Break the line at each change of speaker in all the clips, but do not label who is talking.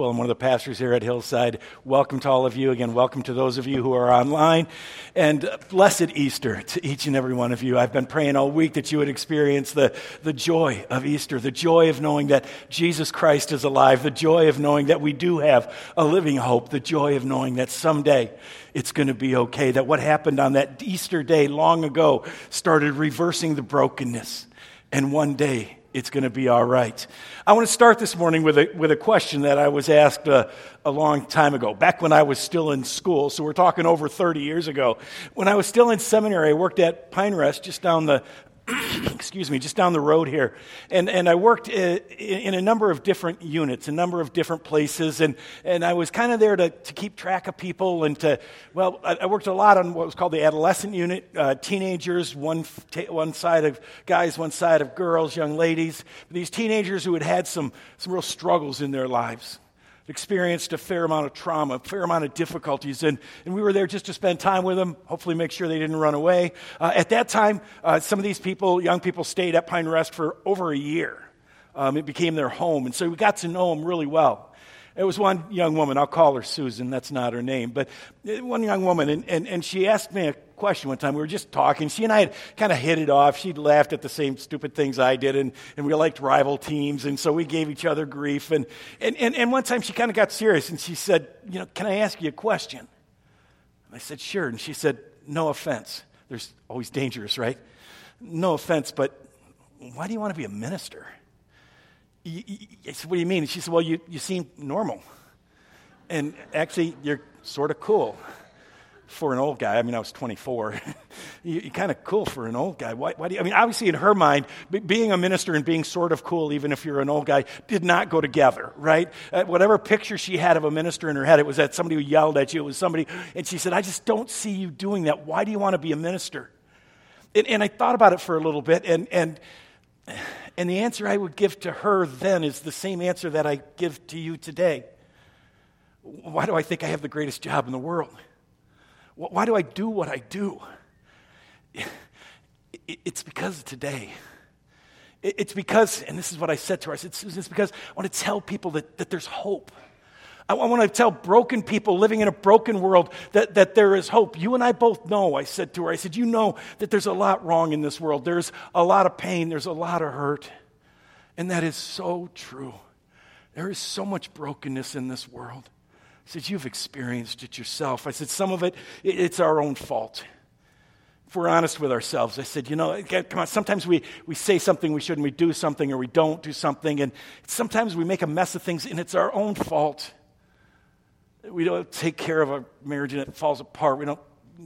Well, I'm one of the pastors here at Hillside. Welcome to all of you. Again, welcome to those of you who are online. And blessed Easter to each and every one of you. I've been praying all week that you would experience the, the joy of Easter, the joy of knowing that Jesus Christ is alive, the joy of knowing that we do have a living hope, the joy of knowing that someday it's going to be okay, that what happened on that Easter day long ago started reversing the brokenness. And one day it's going to be all right. I want to start this morning with a, with a question that I was asked a, a long time ago, back when I was still in school. So we're talking over 30 years ago. When I was still in seminary, I worked at Pine Rest just down the excuse me, just down the road here. And, and I worked in, in a number of different units, a number of different places. And, and I was kind of there to, to keep track of people and to, well, I, I worked a lot on what was called the adolescent unit, uh, teenagers, one, t- one side of guys, one side of girls, young ladies. These teenagers who had had some, some real struggles in their lives experienced a fair amount of trauma, a fair amount of difficulties, and, and we were there just to spend time with them, hopefully make sure they didn't run away. Uh, at that time, uh, some of these people, young people, stayed at Pine Rest for over a year. Um, it became their home, and so we got to know them really well. It was one young woman, I'll call her Susan, that's not her name, but uh, one young woman, and, and, and she asked me a question one time. We were just talking. She and I had kind of hit it off. She'd laughed at the same stupid things I did, and, and we liked rival teams, and so we gave each other grief. And, and, and, and one time she kind of got serious, and she said, You know, can I ask you a question? And I said, Sure. And she said, No offense. There's always dangerous, right? No offense, but why do you want to be a minister? I said, What do you mean? She said, Well, you, you seem normal. And actually, you're sort of cool for an old guy. I mean, I was 24. you, are kind of cool for an old guy. Why, why do you, I mean, obviously, in her mind, being a minister and being sort of cool, even if you're an old guy, did not go together, right? Uh, whatever picture she had of a minister in her head, it was that somebody who yelled at you. It was somebody, and she said, I just don't see you doing that. Why do you want to be a minister? And, and I thought about it for a little bit, and, and, and the answer I would give to her then is the same answer that I give to you today. Why do I think I have the greatest job in the world? Why do I do what I do? It's because today. It's because, and this is what I said to her I said, Susan, it's because I want to tell people that, that there's hope. I want to tell broken people living in a broken world that, that there is hope. You and I both know, I said to her, I said, You know that there's a lot wrong in this world. There's a lot of pain, there's a lot of hurt. And that is so true. There is so much brokenness in this world. I said, You've experienced it yourself. I said, Some of it, it's our own fault. If we're honest with ourselves, I said, You know, come on, sometimes we, we say something we shouldn't, we do something, or we don't do something, and sometimes we make a mess of things, and it's our own fault. We don't take care of our marriage and it falls apart. We don't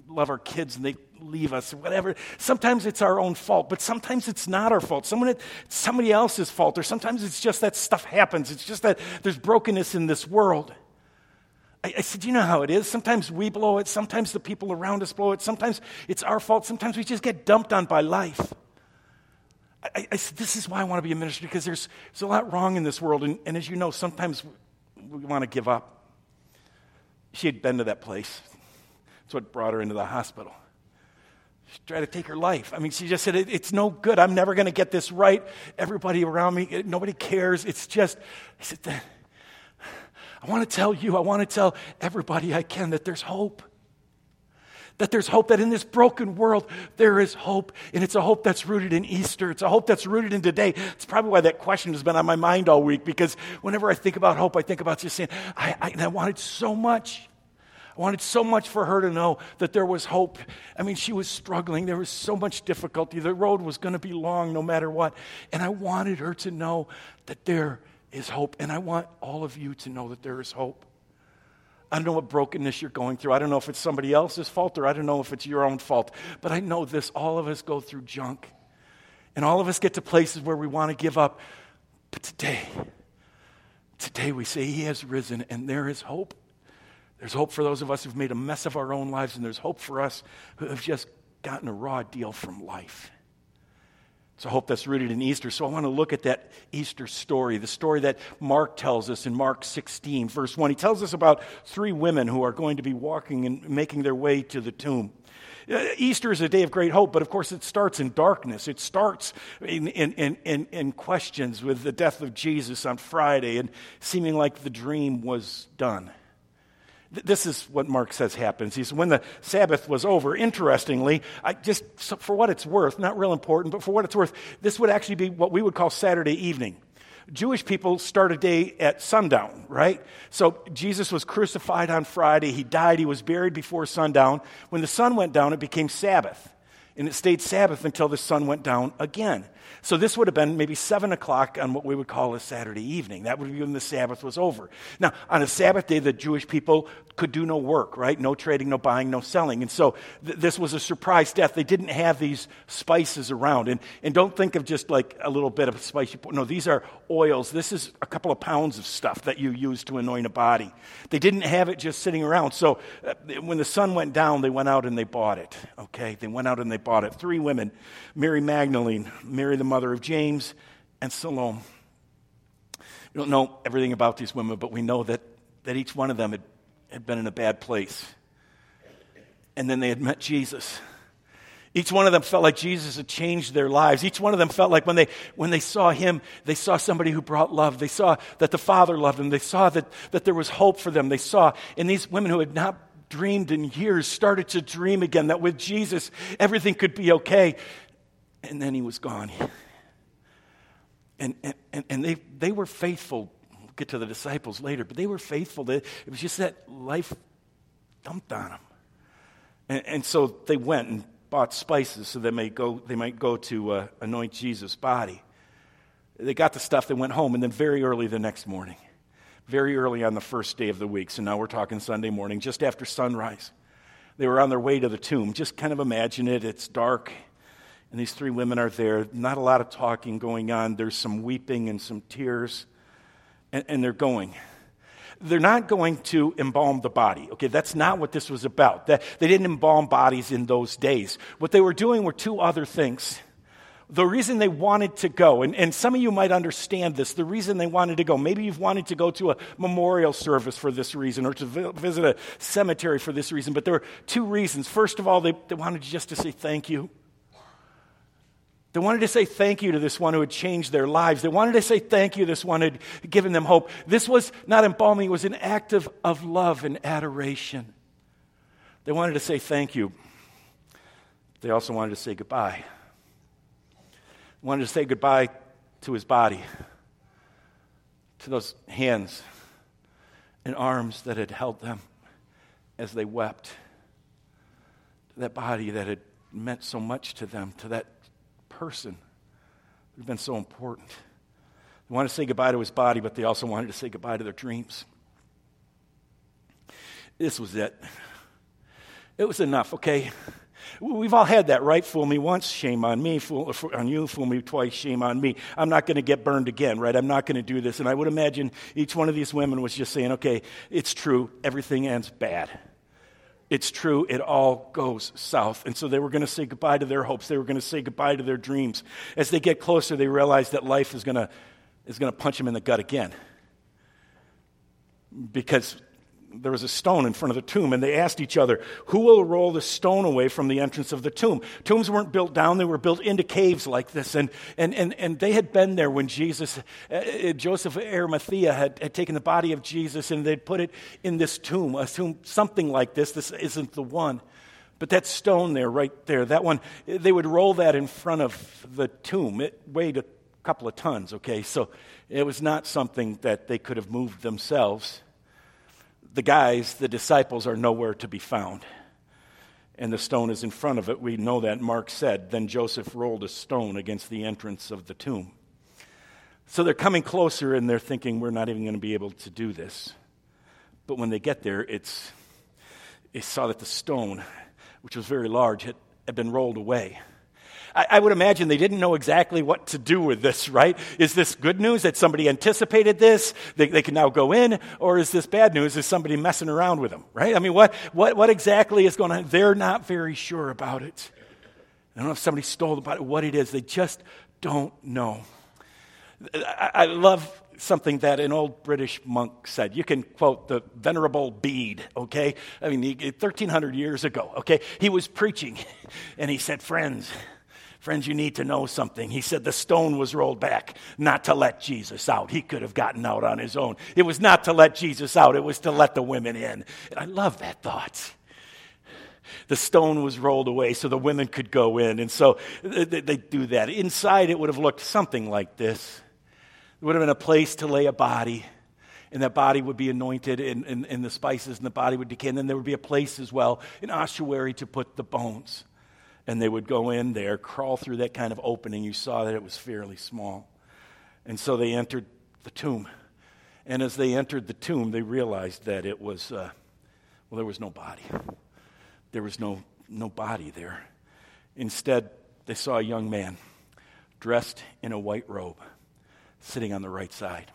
love our kids and they leave us, or whatever. Sometimes it's our own fault, but sometimes it's not our fault. Someone, it's somebody else's fault, or sometimes it's just that stuff happens. It's just that there's brokenness in this world. I, I said, You know how it is. Sometimes we blow it. Sometimes the people around us blow it. Sometimes it's our fault. Sometimes we just get dumped on by life. I, I said, This is why I want to be a minister because there's, there's a lot wrong in this world. And, and as you know, sometimes we want to give up. She had been to that place. That's what brought her into the hospital. She tried to take her life. I mean, she just said, It's no good. I'm never going to get this right. Everybody around me, nobody cares. It's just, I said, I want to tell you, I want to tell everybody I can that there's hope. That there's hope, that in this broken world, there is hope. And it's a hope that's rooted in Easter. It's a hope that's rooted in today. It's probably why that question has been on my mind all week, because whenever I think about hope, I think about just saying, I, I, I wanted so much. I wanted so much for her to know that there was hope. I mean, she was struggling. There was so much difficulty. The road was going to be long no matter what. And I wanted her to know that there is hope. And I want all of you to know that there is hope. I don't know what brokenness you're going through. I don't know if it's somebody else's fault or I don't know if it's your own fault. But I know this all of us go through junk. And all of us get to places where we want to give up. But today, today we say He has risen and there is hope. There's hope for those of us who've made a mess of our own lives, and there's hope for us who have just gotten a raw deal from life. It's a hope that's rooted in Easter. So I want to look at that Easter story, the story that Mark tells us in Mark 16, verse 1. He tells us about three women who are going to be walking and making their way to the tomb. Uh, Easter is a day of great hope, but of course it starts in darkness. It starts in, in, in, in, questions with the death of Jesus on Friday and seeming like the dream was done. This is what Mark says happens. He says, when the Sabbath was over, interestingly, I just for what it's worth, not real important, but for what it's worth, this would actually be what we would call Saturday evening. Jewish people start a day at sundown, right? So Jesus was crucified on Friday. He died. He was buried before sundown. When the sun went down, it became Sabbath. And it stayed Sabbath until the sun went down again. So this would have been maybe 7 o'clock on what we would call a Saturday evening. That would be when the Sabbath was over. Now, on a Sabbath day, the Jewish people could do no work, right? No trading, no buying, no selling. And so th- this was a surprise death. They didn't have these spices around. And, and don't think of just like a little bit of spice. No, these are oils. This is a couple of pounds of stuff that you use to anoint a body. They didn't have it just sitting around. So uh, when the sun went down, they went out and they bought it, okay? They went out and they bought it. Three women Mary Magdalene, Mary the mother of James, and Salome. We don't know everything about these women, but we know that, that each one of them had, had been in a bad place. And then they had met Jesus. Each one of them felt like Jesus had changed their lives. Each one of them felt like when they, when they saw him, they saw somebody who brought love. They saw that the Father loved them. They saw that, that there was hope for them. They saw, and these women who had not dreamed in years started to dream again that with Jesus, everything could be okay. And then he was gone. And, and, and they, they were faithful. We'll get to the disciples later, but they were faithful. It was just that life dumped on them. And, and so they went and bought spices so they, may go, they might go to uh, anoint Jesus' body. They got the stuff, they went home, and then very early the next morning, very early on the first day of the week, so now we're talking Sunday morning, just after sunrise, they were on their way to the tomb. Just kind of imagine it. It's dark and these three women are there. Not a lot of talking going on. There's some weeping and some tears, and, and they're going. They're not going to embalm the body. Okay, that's not what this was about. They didn't embalm bodies in those days. What they were doing were two other things. The reason they wanted to go, and, and some of you might understand this, the reason they wanted to go, maybe you've wanted to go to a memorial service for this reason or to visit a cemetery for this reason, but there were two reasons. First of all, they, they wanted just to say thank you. They wanted to say thank you to this one who had changed their lives. They wanted to say thank you to this one who had given them hope. This was not embalming, it was an act of, of love and adoration. They wanted to say thank you. They also wanted to say goodbye. Wanted to say goodbye to his body, to those hands and arms that had held them as they wept, to that body that had meant so much to them, to that person who'd been so important. They wanted to say goodbye to his body, but they also wanted to say goodbye to their dreams. This was it. It was enough, okay? We've all had that, right? Fool me once, shame on me. Fool on you, fool me twice, shame on me. I'm not going to get burned again, right? I'm not going to do this. And I would imagine each one of these women was just saying, okay, it's true. Everything ends bad it's true, it all goes south. And so they were going to say goodbye to their hopes. They were going to say goodbye to their dreams. As they get closer, they realize that life is going to, is going to punch them in the gut again. Because there was a stone in front of the tomb, and they asked each other, Who will roll the stone away from the entrance of the tomb? Tombs weren't built down, they were built into caves like this. And, and, and, and they had been there when Jesus, uh, Joseph Arimathea, had, had taken the body of Jesus and they'd put it in this tomb, a tomb, something like this. This isn't the one. But that stone there, right there, that one, they would roll that in front of the tomb. It weighed a couple of tons, okay? So it was not something that they could have moved themselves the guys, the disciples, are nowhere to be found. And the stone is in front of it. We know that Mark said. Then Joseph rolled a stone against the entrance of the tomb. So they're coming closer and they're thinking, we're not even going to be able to do this. But when they get there, it's, they saw that the stone, which was very large, had, had been rolled away. I, I would imagine they didn't know exactly what to do with this, right? Is this good news that somebody anticipated this? They, they can now go in? Or is this bad news? Is somebody messing around with them, right? I mean, what, what, what exactly is going on? They're not very sure about it. I don't know if somebody stole about it, what it is. They just don't know. I, I love something that an old British monk said. You can quote the Venerable Bede, okay? I mean, 1300 years ago, okay? He was preaching and he said, Friends, friends, you need to know something. He said the stone was rolled back not to let Jesus out. He could have gotten out on his own. It was not to let Jesus out, it was to let the women in. And I love that thought the stone was rolled away so the women could go in. And so they, do that. Inside, it would have looked something like this. There would have been a place to lay a body, and that body would be anointed in, in, in the spices, and the body would decay. And then there would be a place as well, an ossuary to put the bones. And they would go in there, crawl through that kind of opening. You saw that it was fairly small. And so they entered the tomb. And as they entered the tomb, they realized that it was, uh, well, there was no body. There was no, no body there. Instead, they saw a young man dressed in a white robe sitting on the right side.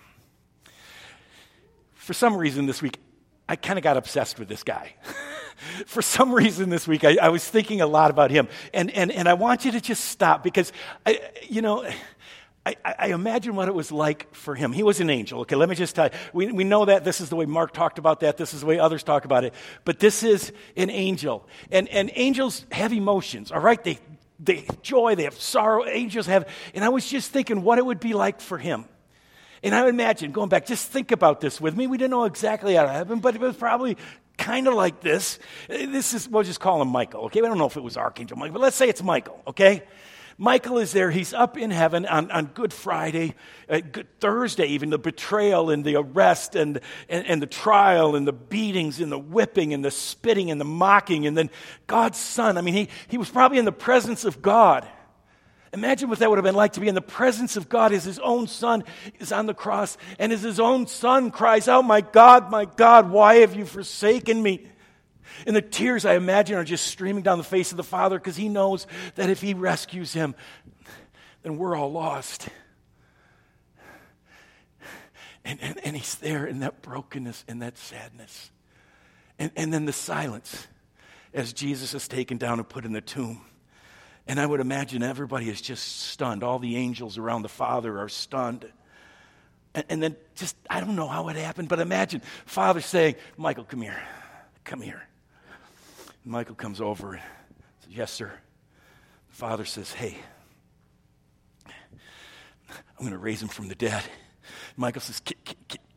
For some reason this week, I kind of got obsessed with this guy. For some reason this week, I, I, was thinking a lot about him. And, and, and I want you to just stop because, I, you know, I, I, imagine what it was like for him. He was an angel. Okay, let me just tell you. We, we know that. This is the way Mark talked about that. This is the way others talk about it. But this is an angel. And, and angels have emotions, all right? They, they have joy, they have sorrow. Angels have. And I was just thinking what it would be like for him. And I imagine, going back, just think about this with me. We didn't know exactly how it happened, but it was probably kind of like this. This is, we'll just call him Michael, okay? We don't know if it was Archangel Michael, but let's say it's Michael, okay? Michael is there. He's up in heaven on, on Good Friday, uh, Good Thursday, even the betrayal and the arrest and, and, and the trial and the beatings and the whipping and the spitting and the mocking. And then God's Son. I mean, he, he was probably in the presence of God. Imagine what that would have been like to be in the presence of God as his own son is on the cross and as his own son cries out, My God, my God, why have you forsaken me? And the tears, I imagine, are just streaming down the face of the Father because he knows that if he rescues him, then we're all lost. And, and, and he's there in that brokenness and that sadness. And, and then the silence as Jesus is taken down and put in the tomb. And I would imagine everybody is just stunned. All the angels around the Father are stunned. And, and then just, I don't know how it happened, but imagine Father saying, Michael, come here. Come here. Michael comes over and says, Yes, sir. The father says, Hey, I'm going to raise him from the dead. Michael says,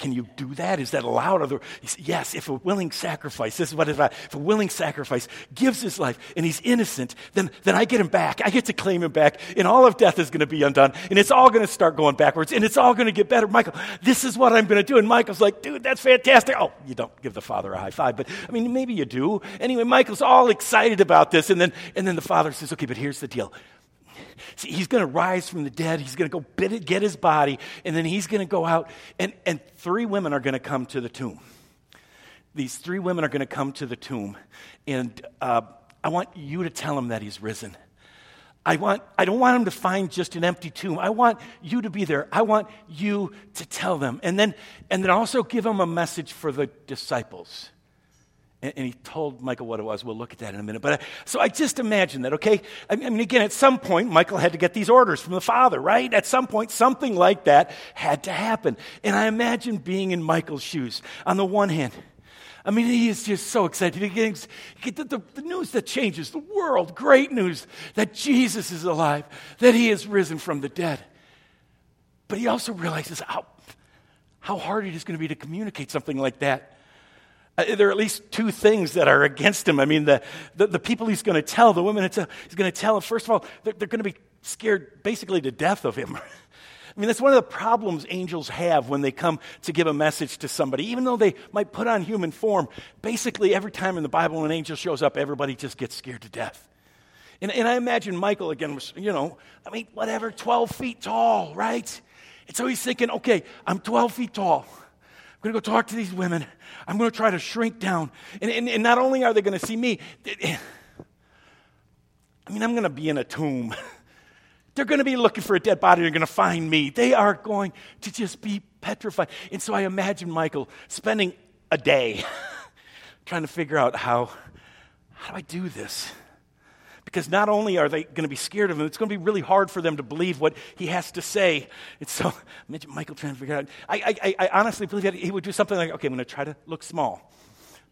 Can you do that? Is that allowed? Other, he says, yes, if a willing sacrifice, this is what it's about. If a willing sacrifice gives his life and he's innocent, then, then I get him back. I get to claim him back, and all of death is going to be undone, and it's all going to start going backwards, and it's all going to get better. Michael, this is what I'm going to do. And Michael's like, Dude, that's fantastic. Oh, you don't give the father a high five, but I mean, maybe you do. Anyway, Michael's all excited about this, and then, and then the father says, Okay, but here's the deal. See, he's going to rise from the dead. He's going to go get his body, and then he's going to go out, and, and three women are going to come to the tomb. These three women are going to come to the tomb, and uh, I want you to tell them that he's risen. I, want, I don't want them to find just an empty tomb. I want you to be there. I want you to tell them. And then, and then also give them a message for the disciples. And, and, he told Michael what it was. We'll look at that in a minute. But I, so I just imagine that, okay? I mean, again, at some point, Michael had to get these orders from the father, right? At some point, something like that had to happen. And I imagine being in Michael's shoes. On the one hand, I mean, he is just so excited. He gets, get the, the, the news that changes the world, great news that Jesus is alive, that he is risen from the dead. But he also realizes how, how hard it is going to be to communicate something like that Uh, there are at least two things that are against him. I mean, the, the, the people he's going to tell, the women uh, he's going to tell, first of all, they're, they're going to be scared basically to death of him. I mean, that's one of the problems angels have when they come to give a message to somebody. Even though they might put on human form, basically every time in the Bible an angel shows up, everybody just gets scared to death. And, and I imagine Michael again was, you know, I mean, whatever, 12 feet tall, right? And so he's thinking, okay, I'm 12 feet tall. I'm going to go talk to these women. I'm going to try to shrink down. And, and, and not only are they going to see me, I mean, I'm going to be in a tomb. They're going to be looking for a dead body. They're going to find me. They are going to just be petrified. And so I imagine Michael spending a day trying to figure out how, how do I do this? Because not only are they going to be scared of him, it's going to be really hard for them to believe what he has to say. It's so, Michael trying to figure out. I, I, I honestly believe that he would do something like, okay, I'm going to try to look small.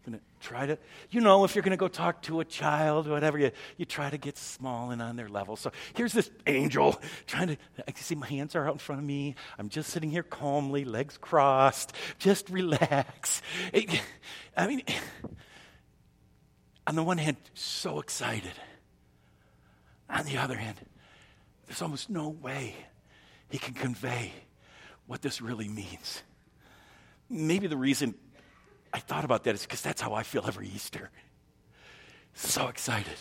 I'm going to try to, you know, if you're going to go talk to a child or whatever, you, you try to get small and on their level. So here's this angel trying to, I can see my hands are out in front of me. I'm just sitting here calmly, legs crossed, just relax. I mean, on the one hand, so excited. On the other hand, there's almost no way he can convey what this really means. Maybe the reason I thought about that is because that's how I feel every Easter. So excited.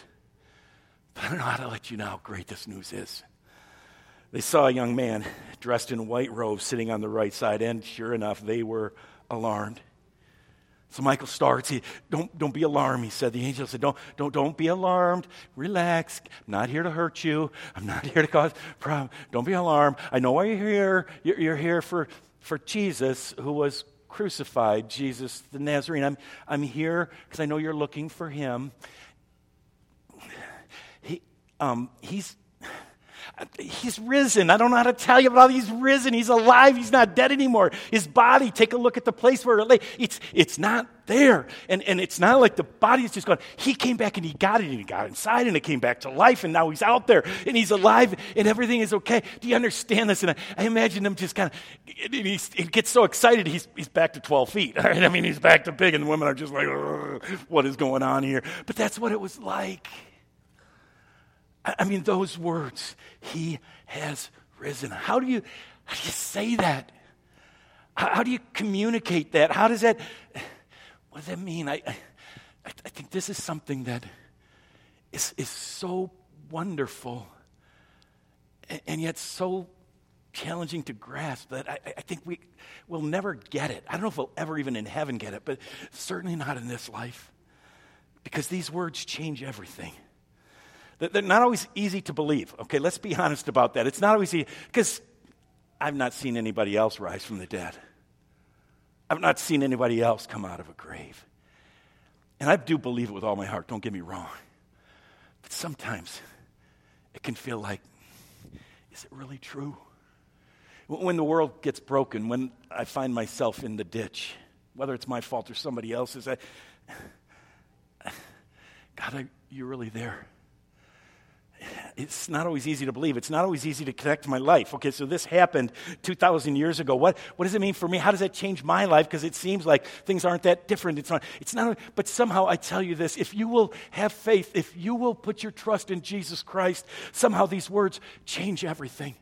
But I don't know how to let you know how great this news is. They saw a young man dressed in white robes sitting on the right side, and sure enough, they were alarmed. So Michael starts. He, don't, don't be alarmed, he said. The angel said, don't, don't, don't be alarmed. Relax. I'm not here to hurt you. I'm not here to cause problem. Don't be alarmed. I know why you're here. You're, you're here for, for Jesus, who was crucified, Jesus the Nazarene. I'm, I'm here because I know you're looking for him. He, um, he's He's risen. I don't know how to tell you about he's risen. He's alive. He's not dead anymore. His body, take a look at the place where it lay. It's, it's not there. And, and it's not like the body is just gone. He came back and he got it and he got inside and it came back to life and now he's out there and he's alive and everything is okay. Do you understand this? And I, I imagine him just kind of, he gets so excited he's, he's back to 12 feet. I mean, he's back to big and the women are just like, what is going on here? But that's what it was like. I mean, those words, He has risen. How do you, how do you say that? How, how do you communicate that? How does that, what does that mean? I, I, I think this is something that is, is so wonderful and, and yet so challenging to grasp that I, I, think we will never get it. I don't know if we'll ever even in heaven get it, but certainly not in this life. Because these words change everything. They're not always easy to believe. Okay, let's be honest about that. It's not always easy because I've not seen anybody else rise from the dead. I've not seen anybody else come out of a grave. And I do believe it with all my heart, don't get me wrong. But sometimes it can feel like, is it really true? When the world gets broken, when I find myself in the ditch, whether it's my fault or somebody else's, I, God, I, you're really there it's not always easy to believe. It's not always easy to connect to my life. Okay, so this happened 2,000 years ago. What, what does it mean for me? How does that change my life? Because it seems like things aren't that different. It's not, it's not, but somehow I tell you this if you will have faith, if you will put your trust in Jesus Christ, somehow these words change everything.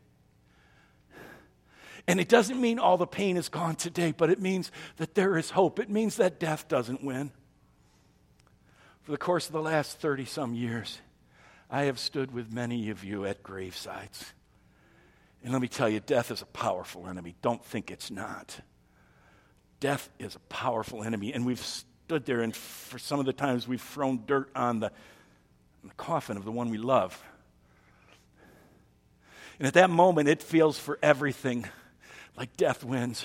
And it doesn't mean all the pain is gone today, but it means that there is hope. It means that death doesn't win. For the course of the last 30 some years, I have stood with many of you at gravesides. And let me tell you, death is a powerful enemy. Don't think it's not. Death is a powerful enemy. And we've stood there, and for some of the times, we've thrown dirt on the, on the coffin of the one we love. And at that moment, it feels for everything like death wins.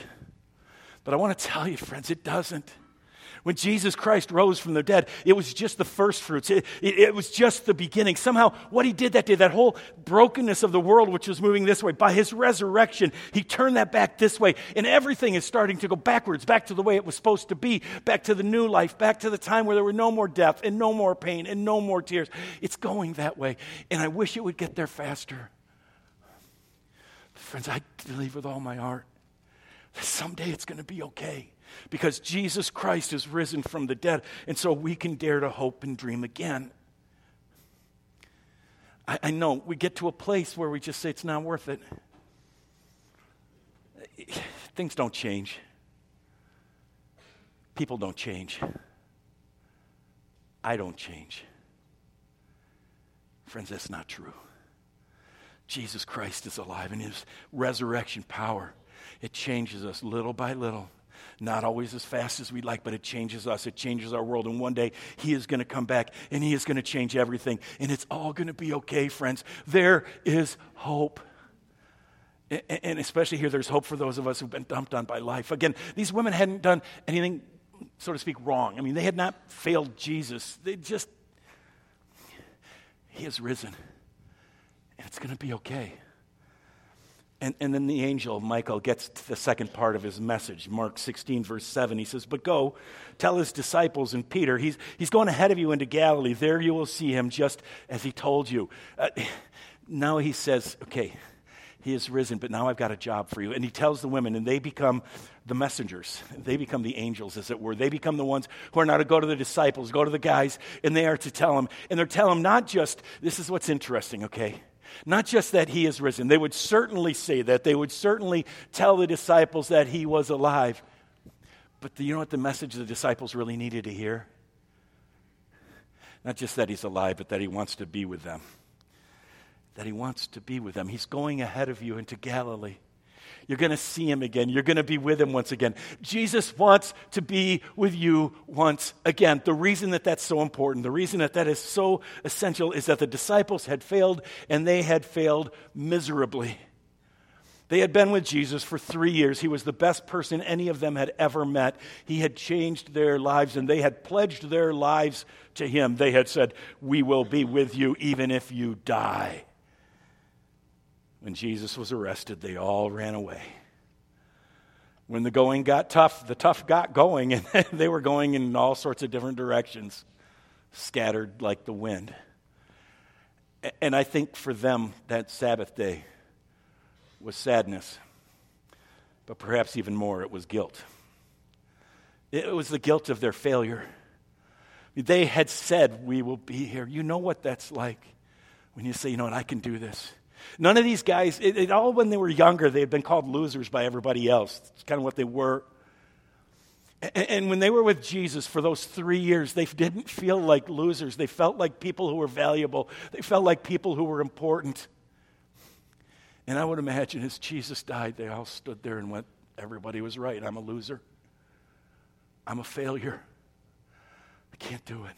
But I want to tell you, friends, it doesn't. When Jesus Christ rose from the dead, it was just the first fruits. It, it, it, was just the beginning. Somehow, what he did that day, that whole brokenness of the world, which was moving this way, by his resurrection, he turned that back this way. And everything is starting to go backwards, back to the way it was supposed to be, back to the new life, back to the time where there were no more death and no more pain and no more tears. It's going that way. And I wish it would get there faster. Friends, I believe with all my heart that someday it's going to be okay because Jesus Christ is risen from the dead, and so we can dare to hope and dream again. I, I know we get to a place where we just say it's not worth it. Things don't change, people don't change. I don't change. Friends, that's not true. Jesus Christ is alive, and his resurrection power, it changes us little by little. Not always as fast as we'd like, but it changes us. It changes our world. And one day, He is going to come back and He is going to change everything. And it's all going to be okay, friends. There is hope. And especially here, there's hope for those of us who've been dumped on by life. Again, these women hadn't done anything, so to speak, wrong. I mean, they had not failed Jesus. They just, He has risen, and it's going to be okay. And, and then the angel, Michael, gets to the second part of his message. Mark 16, verse 7. He says, But go, tell his disciples and Peter, he's, he's going ahead of you into Galilee. There you will see him just as he told you. Uh, now he says, Okay, he is risen, but now I've got a job for you. And he tells the women, and they become the messengers. They become the angels, as it were. They become the ones who are now to go to the disciples, go to the guys, and they are to tell them. And they're telling them not just, this is what's interesting, okay? Not just that he is risen. They would certainly say that. They would certainly tell the disciples that he was alive. But the, you know what the message the disciples really needed to hear? Not just that he's alive, but that he wants to be with them. That he wants to be with them. He's going ahead of you into Galilee. You're going to see him again. You're going to be with him once again. Jesus wants to be with you once again. The reason that that's so important, the reason that that is so essential is that the disciples had failed and they had failed miserably. They had been with Jesus for three years. He was the best person any of them had ever met. He had changed their lives and they had pledged their lives to him. They had said, We will be with you even if you die. When Jesus was arrested, they all ran away. When the going got tough, the tough got going, and they were going in all sorts of different directions, scattered like the wind. And I think for them, that Sabbath day was sadness, but perhaps even more, it was guilt. It was the guilt of their failure. They had said, We will be here. You know what that's like when you say, You know what, I can do this. None of these guys, it, it, all when they were younger, they had been called losers by everybody else. It's kind of what they were. And, and when they were with Jesus for those three years, they didn't feel like losers. They felt like people who were valuable, they felt like people who were important. And I would imagine as Jesus died, they all stood there and went, Everybody was right. I'm a loser. I'm a failure. I can't do it.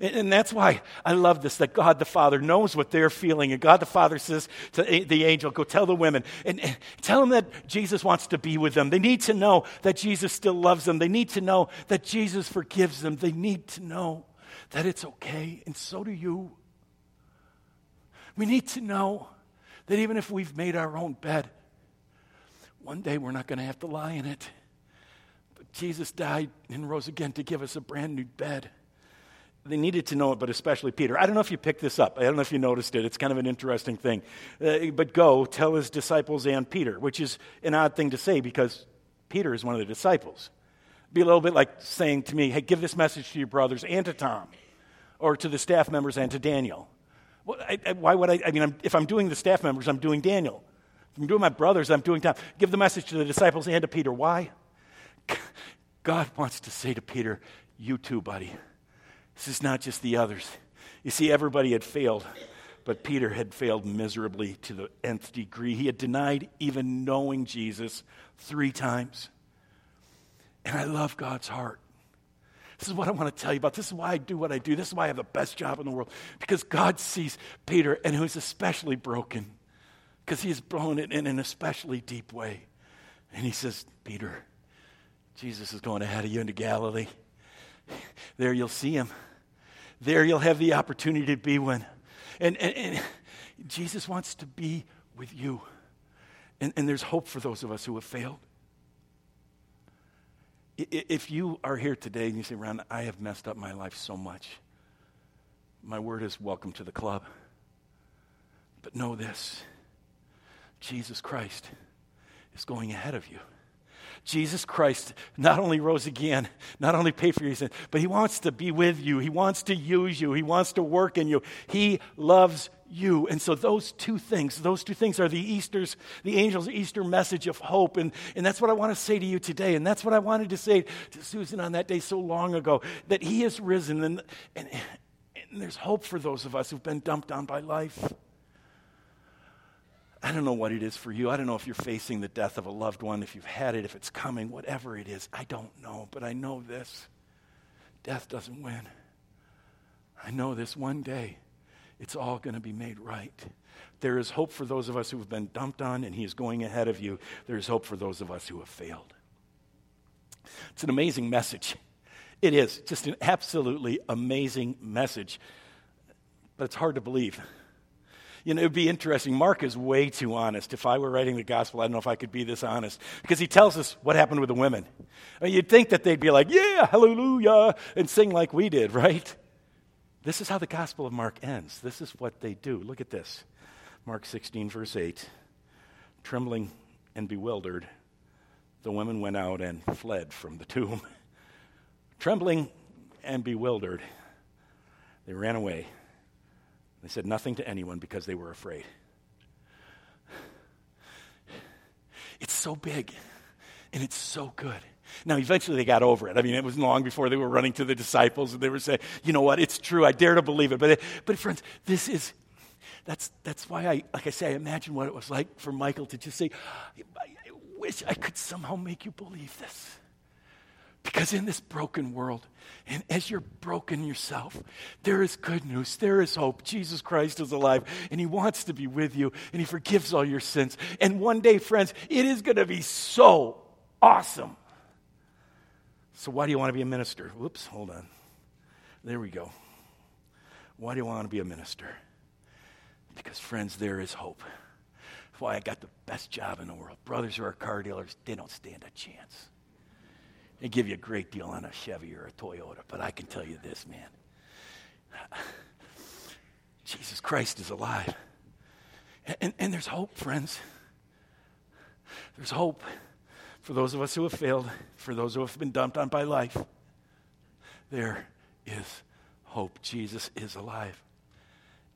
And, that's why I love this that God the Father knows what they're feeling. And God the Father says to the angel, Go tell the women and tell them that Jesus wants to be with them. They need to know that Jesus still loves them. They need to know that Jesus forgives them. They need to know that it's okay. And so do you. We need to know that even if we've made our own bed, one day we're not going to have to lie in it. But Jesus died and rose again to give us a brand new bed they needed to know it, but especially Peter. I don't know if you picked this up. I don't know if you noticed it. It's kind of an interesting thing. Uh, but go tell his disciples and Peter, which is an odd thing to say because Peter is one of the disciples. Be a little bit like saying to me, hey, give this message to your brothers and to Tom, or to the staff members and to Daniel. Well, I, I, why would I? I mean, I'm, if I'm doing the staff members, I'm doing Daniel. If I'm doing my brothers, I'm doing Tom. Give the message to the disciples and to Peter. Why? God wants to say to Peter, you too, buddy. This is not just the others. You see, everybody had failed, but Peter had failed miserably to the nth degree. He had denied even knowing Jesus three times. And I love God's heart. This is what I want to tell you about. This is why I do what I do. This is why I have the best job in the world. Because God sees Peter, and who's especially broken, because he has blown it in an especially deep way. And he says, Peter, Jesus is going ahead of you into Galilee. There you'll see him there you'll have the opportunity to be one. And, and, and Jesus wants to be with you. And, and there's hope for those of us who have failed. If you are here today and you say, Ron, I have messed up my life so much, my word is welcome to the club. But know this Jesus Christ is going ahead of you. Jesus Christ not only rose again, not only paid for your sin, but he wants to be with you. He wants to use you. He wants to work in you. He loves you. And so those two things, those two things are the Easter's, the angel's Easter message of hope. And, and that's what I want to say to you today. And that's what I wanted to say to Susan on that day so long ago, that he has risen and, and, and there's hope for those of us who've been dumped on by life. I don't know what it is for you. I don't know if you're facing the death of a loved one, if you've had it, if it's coming, whatever it is. I don't know. But I know this death doesn't win. I know this one day it's all going to be made right. There is hope for those of us who have been dumped on, and He is going ahead of you. There is hope for those of us who have failed. It's an amazing message. It is just an absolutely amazing message. but it's hard to believe. You know, it would be interesting. Mark is way too honest. If I were writing the gospel, I don't know if I could be this honest. Because he tells us what happened with the women. I mean, you'd think that they'd be like, yeah, hallelujah, and sing like we did, right? This is how the gospel of Mark ends. This is what they do. Look at this Mark 16, verse 8. Trembling and bewildered, the women went out and fled from the tomb. Trembling and bewildered, they ran away. They said nothing to anyone because they were afraid. It's so big and it's so good. Now, eventually they got over it. I mean, it wasn't long before they were running to the disciples and they were saying, you know what, it's true. I dare to believe it. But, but friends, this is, that's, that's why I, like I say, I imagine what it was like for Michael to just say, I wish I could somehow make you believe this. Because in this broken world, and as you're broken yourself, there is good news. There is hope. Jesus Christ is alive, and He wants to be with you, and He forgives all your sins. And one day, friends, it is going to be so awesome. So, why do you want to be a minister? Whoops, hold on. There we go. Why do you want to be a minister? Because, friends, there is hope. That's why I got the best job in the world. Brothers who are car dealers, they don't stand a chance. They give you a great deal on a Chevy or a Toyota, but I can tell you this, man. Jesus Christ is alive. And, and, and, there's hope, friends. There's hope for those of us who have failed, for those who have been dumped on by life. There is hope. Jesus is alive,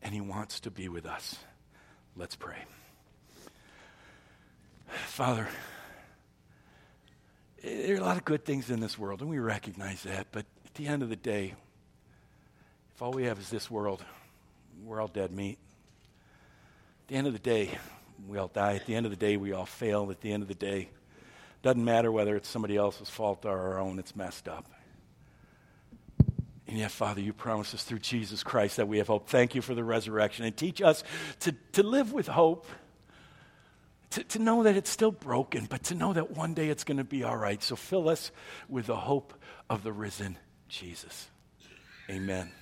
and he wants to be with us. Let's pray. Father, there are a lot of good things in this world, and we recognize that. But at the end of the day, if all we have is this world, we're all dead meat. At the end of the day, we all die. At the end of the day, we all fail. At the end of the day, doesn't matter whether it's somebody else's fault or our own, it's messed up. And yet, Father, you promise us through Jesus Christ that we have hope. Thank you for the resurrection and teach us to, to live with hope to, to know that it's still broken, but to know that one day it's going to be all right. So fill us with the hope of the risen Jesus. Amen.